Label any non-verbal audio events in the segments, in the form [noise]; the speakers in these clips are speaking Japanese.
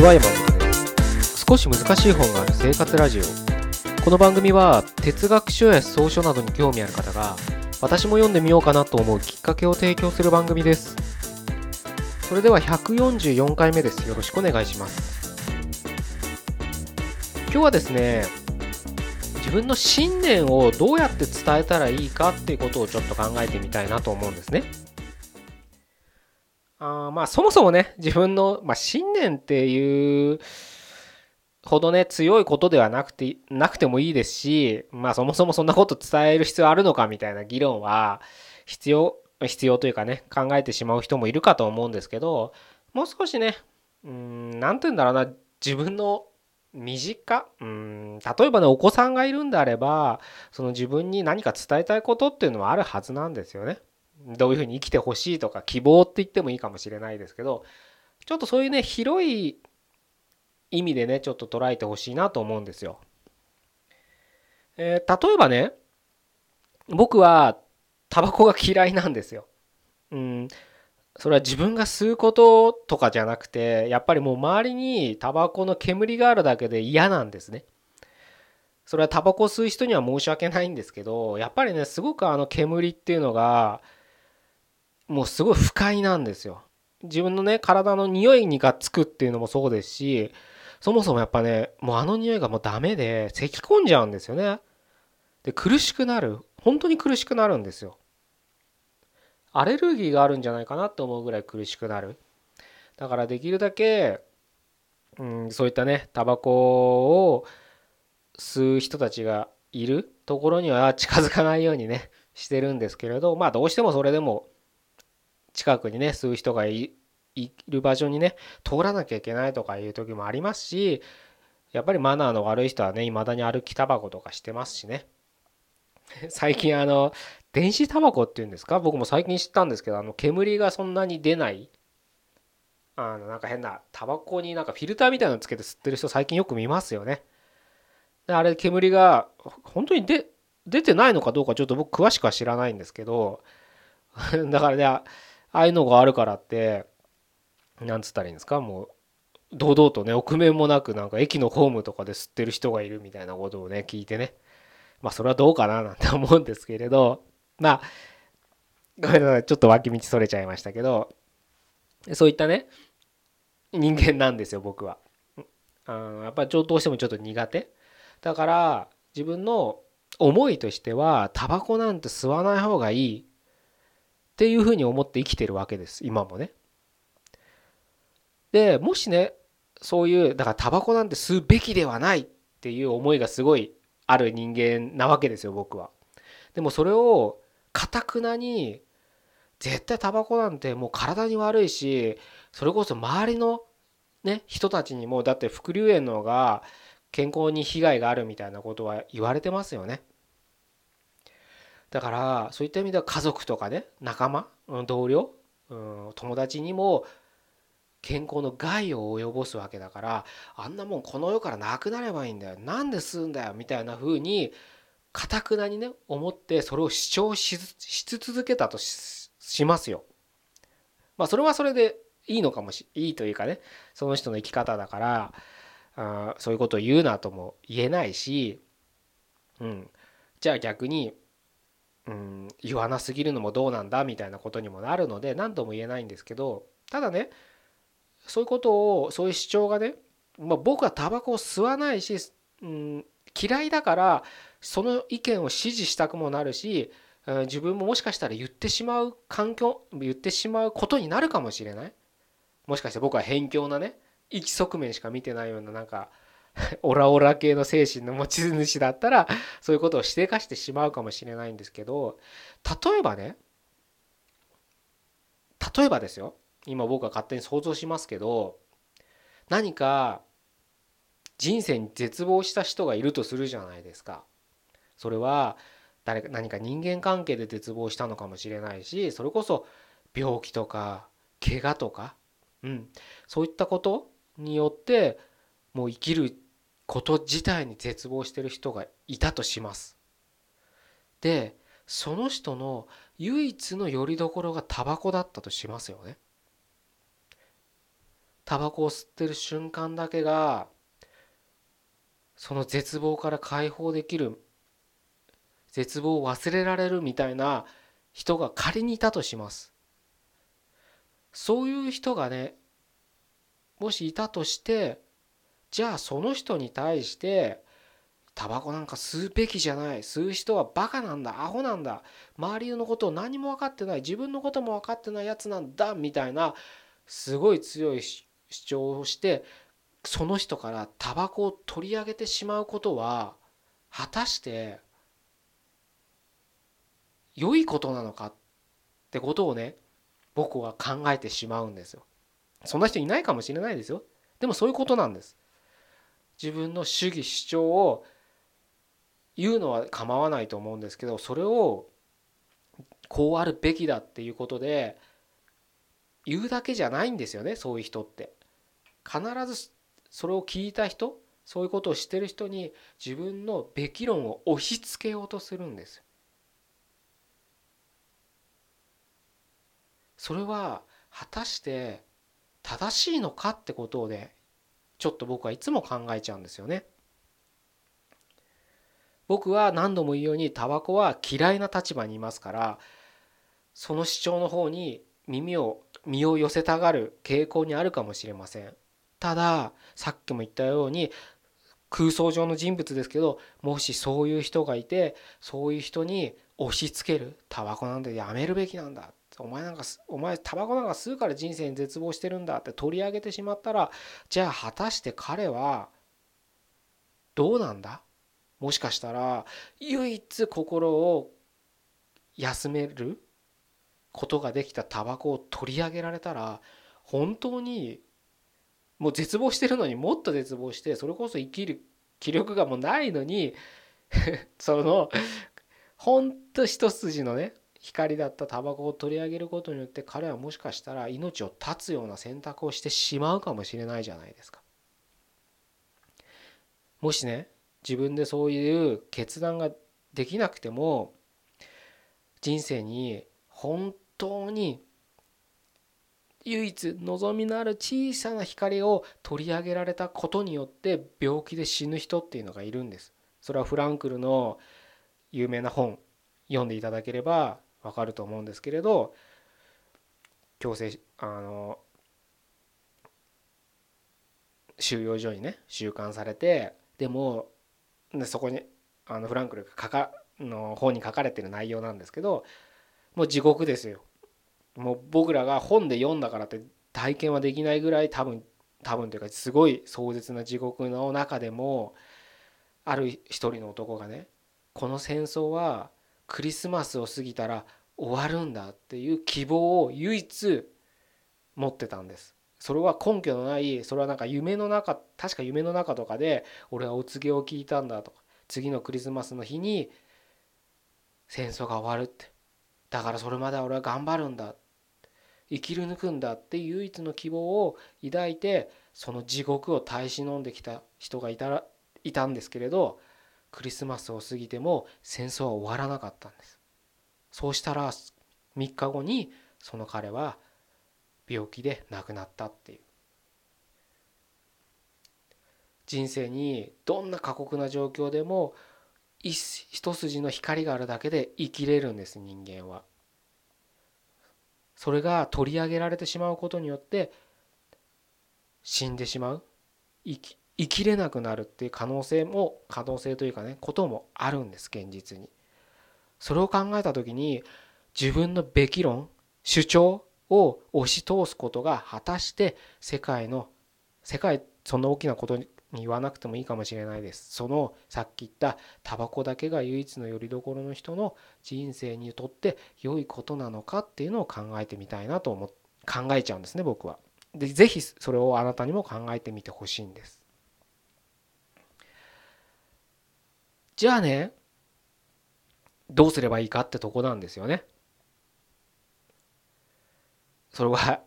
こんにちは山本です少し難しい本がある生活ラジオ。この番組は哲学書や草書などに興味ある方が私も読んでみようかなと思うきっかけを提供する番組です。それでは144回目です。よろしくお願いします。今日はですね自分の信念をどうやって伝えたらいいかっていうことをちょっと考えてみたいなと思うんですね。あまあそもそもね自分の、まあ、信念っていうほどね強いことではなくてなくてもいいですしまあそもそもそんなこと伝える必要あるのかみたいな議論は必要必要というかね考えてしまう人もいるかと思うんですけどもう少しねうん何て言うんだろうな自分の身近うん例えばねお子さんがいるんであればその自分に何か伝えたいことっていうのはあるはずなんですよね。どういうふうに生きてほしいとか希望って言ってもいいかもしれないですけどちょっとそういうね広い意味でねちょっと捉えてほしいなと思うんですよ。えー、例えばね僕はタバコが嫌いなんですよ。うんそれは自分が吸うこととかじゃなくてやっぱりもう周りにタバコの煙があるだけで嫌なんですね。それはタバコ吸う人には申し訳ないんですけどやっぱりねすごくあの煙っていうのがもうすごい不快なんですよ。自分のね体の匂いにがつくっていうのもそうですしそもそもやっぱねもうあの匂いがもうダメで咳き込んじゃうんですよね。で苦しくなる本当に苦しくなるんですよ。アレルギーがあるんじゃないかなって思うぐらい苦しくなる。だからできるだけ、うん、そういったねタバコを吸う人たちがいるところには近づかないようにねしてるんですけれどまあどうしてもそれでも近くにね吸う人がいる場所にね通らなきゃいけないとかいう時もありますしやっぱりマナーの悪い人はね未だに歩きタバコとかしてますしね。[laughs] 最近あの電子タバコっていうんですか？僕も最近知ったんですけどあの煙がそんなに出ないあのなんか変なタバコになんかフィルターみたいなのつけて吸ってる人最近よく見ますよね。であれ煙が本当に出出てないのかどうかちょっと僕詳しくは知らないんですけど [laughs] だからねああいうのがあるからってなんつったらいいんですか？もう堂々とね臆面もなくなんか駅のホームとかで吸ってる人がいるみたいなことをね聞いてね。まあそれはどうかななんて思うんですけれど。まあごめんなさい。ちょっと脇道それちゃいましたけど。そういったね人間なんですよ僕は。あのやっぱりどうしてもちょっと苦手。だから自分の思いとしてはタバコなんて吸わない方がいい。っていうふうに思って生きてるわけです今もね。でもしねそういうだからタバコなんて吸うべきではないっていう思いがすごいある人間なわけですよ僕は。でもそれをかたくなに絶対タバコなんてもう体に悪いしそれこそ周りのね人たちにもだって副流炎の方が健康に被害があるみたいなことは言われてますよね。だからそういった意味では家族とかね仲間同僚友達にも健康の害を及ぼすわけだからあんなもんこの世からなくなればいいんだよなんで吸うんだよみたいな風にかたくなにね思ってそれを主張し続けたとしますよ。まあそれはそれでいいのかもしいいというかねその人の生き方だからあそういうことを言うなとも言えないし、うん、じゃあ逆にうん、言わなすぎるのもどうなんだみたいなことにもなるので何とも言えないんですけどただねそういうことをそういう主張がね、まあ、僕はタバコを吸わないし、うん、嫌いだからその意見を支持したくもなるしうん自分ももしかしたら言ってしまう環境言ってしまうことになるかもしれない。もしかして僕は偏境なね一側面しか見てないようななんか [laughs] オラオラ系の精神の持ち主だったらそういうことを指定化してしまうかもしれないんですけど例えばね例えばですよ今僕は勝手に想像しますけど何か人生に絶望した人がいるとするじゃないですか。それは誰か何か人間関係で絶望したのかもしれないしそれこそ病気とか怪我とか、うん、そういったことによってもう生きること自体に絶望してる人がいたとします。でその人の唯一の拠り所がタバコだったとしますよね。タバコを吸ってる瞬間だけがその絶望から解放できる絶望を忘れられるみたいな人が仮にいたとしますそういう人がねもしいたとしてじゃあその人に対してタバコなんか吸うべきじゃない吸う人はバカなんだアホなんだ周りのことを何も分かってない自分のことも分かってないやつなんだみたいなすごい強い主張をしてその人からタバコを取り上げてしまうことは果たして良いことなのかってことをね僕は考えてしまうんですよ。そんな人いないかもしれないですよ。でもそういうことなんです。自分の主義主張を言うのは構わないと思うんですけどそれをこうあるべきだっていうことで言うだけじゃないんですよねそういう人って。必ずそれを聞いた人そういうことをしてる人に自分のべき論を押し付けようとするんですそれは果たして正しいのかってことをねちょっと僕はいつも考えちゃうんですよね。僕は何度も言うようにタバコは嫌いな立場にいますからその主張の方に耳を身を寄せたがる傾向にあるかもしれません。たださっきも言ったように空想上の人物ですけどもしそういう人がいてそういう人に押し付けるタバコなんてやめるべきなんだお前なんかお前タバコなんか吸うから人生に絶望してるんだって取り上げてしまったらじゃあ果たして彼はどうなんだ？もしかしたら唯一心を休めることができたタバコを取り上げられたら本当にもう絶望してるのにもっと絶望してそれこそ生きる気力がもうないのに [laughs] そのほんと一筋のね光だったタバコを取り上げることによって彼はもしかしたら命を絶つような選択をしてしまうかもしれないじゃないですか。もしね自分でそういう決断ができなくても人生に本当に唯一望みのある小さな光を取り上げられたことによって病気で死ぬ人っていうのがいるんです。それはフランクルの有名な本読んでいただければわかると思うんですけれど強制あの収容所にね収監されてでもでそこにあのフランクルが書かの本に書かれてる内容なんですけどもう地獄ですよ。もう僕らが本で読んだからって体験はできないぐらい多分多分というかすごい壮絶な地獄の中でもある一人の男がねこの戦争はクリスマスを過ぎたら終わるんだっていう希望を唯一持ってたんです。それは根拠のないそれはなんか夢の中確か夢の中とかで俺はお告げを聞いたんだとか次のクリスマスの日に戦争が終わるってだからそれまでは俺は頑張るんだ生きる抜くんだって唯一の希望を抱いてその地獄を耐え忍んできた人がいたらいたんですけれどクリスマスを過ぎても戦争は終わらなかったんです。そうしたら3日後にその彼は病気で亡くなったっていう。人生にどんな過酷な状況でも一筋の光があるだけで生きれるんです人間は。それが取り上げられてしまうことによって死んでしまう。生き生きれなくなるっていう可能性も可能性というかねこともあるんです現実に。それを考えた時に自分のべき論主張を押し通すことが果たして世界の世界そんな大きなことに言わなくてもいいかもしれないですそのさっき言ったタバコだけが唯一の拠り所の人の人生にとって良いことなのかっていうのを考えてみたいなと思考えちゃうんですね僕は。で是非それをあなたにも考えてみてほしいんです。じゃあねどうすればいいかってとこなんですよね。それは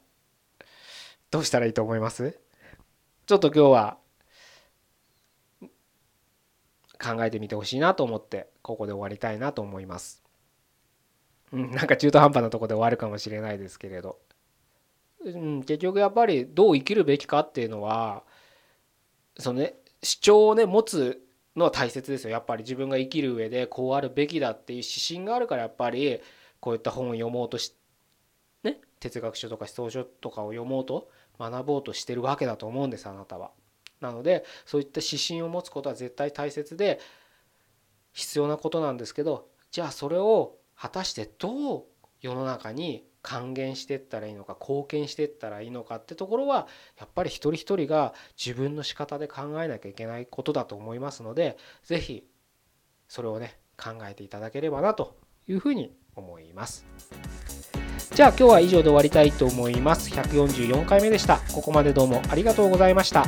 どうしたらいいと思います？ちょっと今日は考えてみてほしいなと思ってここで終わりたいなと思います。うん、なんか中途半端なとこで終わるかもしれないですけれどうん、結局やっぱりどう生きるべきかっていうのはそのね主張をね持つのは大切ですよやっぱり自分が生きる上でこうあるべきだっていう指針があるからやっぱりこういった本を読もうとしね哲学書とか思想書とかを読もうと学ぼうとしてるわけだと思うんですあなたは。なのでそういった指針を持つことは絶対大切で必要なことなんですけどじゃあそれを果たしてどう世の中に還元していったらいいのか貢献していったらいいのかってところはやっぱり一人一人が自分の仕方で考えなきゃいけないことだと思いますので是非それをね考えていただければなというふうに思います。じゃあ今日は以上で終わりたいと思います。144回目でした。ここまでどうもありがとうございました。